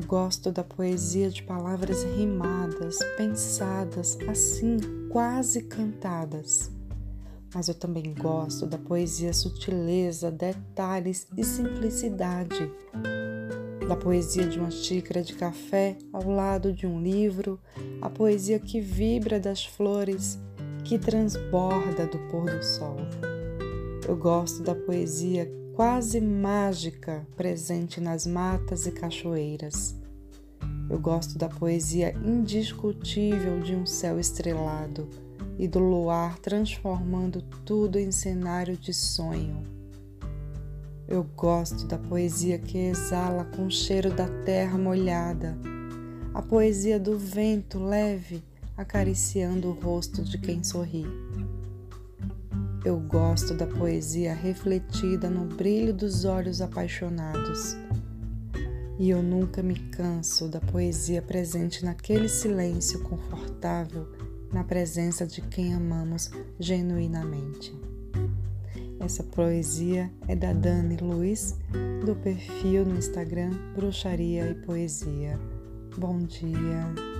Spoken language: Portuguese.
gosto da poesia de palavras rimadas, pensadas, assim, quase cantadas. Mas eu também gosto da poesia sutileza, detalhes e simplicidade. Da poesia de uma xícara de café ao lado de um livro, a poesia que vibra das flores, que transborda do pôr do sol. Eu gosto da poesia quase mágica presente nas matas e cachoeiras. Eu gosto da poesia indiscutível de um céu estrelado e do luar transformando tudo em cenário de sonho. Eu gosto da poesia que exala com o cheiro da terra molhada, a poesia do vento leve acariciando o rosto de quem sorri. Eu gosto da poesia refletida no brilho dos olhos apaixonados. E eu nunca me canso da poesia presente naquele silêncio confortável na presença de quem amamos genuinamente. Essa poesia é da Dani Luiz, do perfil no Instagram Bruxaria e Poesia. Bom dia.